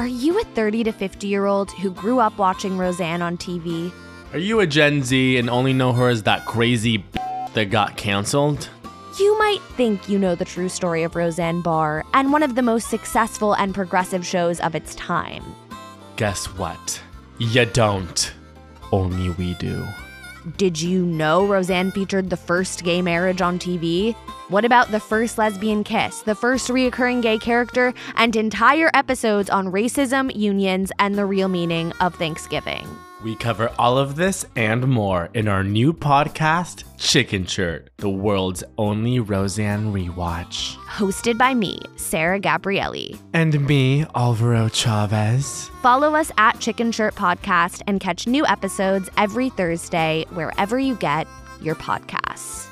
Are you a 30 to 50 year old who grew up watching Roseanne on TV? Are you a Gen Z and only know her as that crazy that got canceled? You might think you know the true story of Roseanne Barr and one of the most successful and progressive shows of its time. Guess what? You don't. Only we do. Did you know Roseanne featured the first gay marriage on TV? What about the first lesbian kiss, the first reoccurring gay character, and entire episodes on racism, unions, and the real meaning of Thanksgiving? We cover all of this and more in our new podcast, Chicken Shirt, the world's only Roseanne rewatch. Hosted by me, Sarah Gabrielli. And me, Alvaro Chavez. Follow us at Chicken Shirt Podcast and catch new episodes every Thursday wherever you get your podcasts.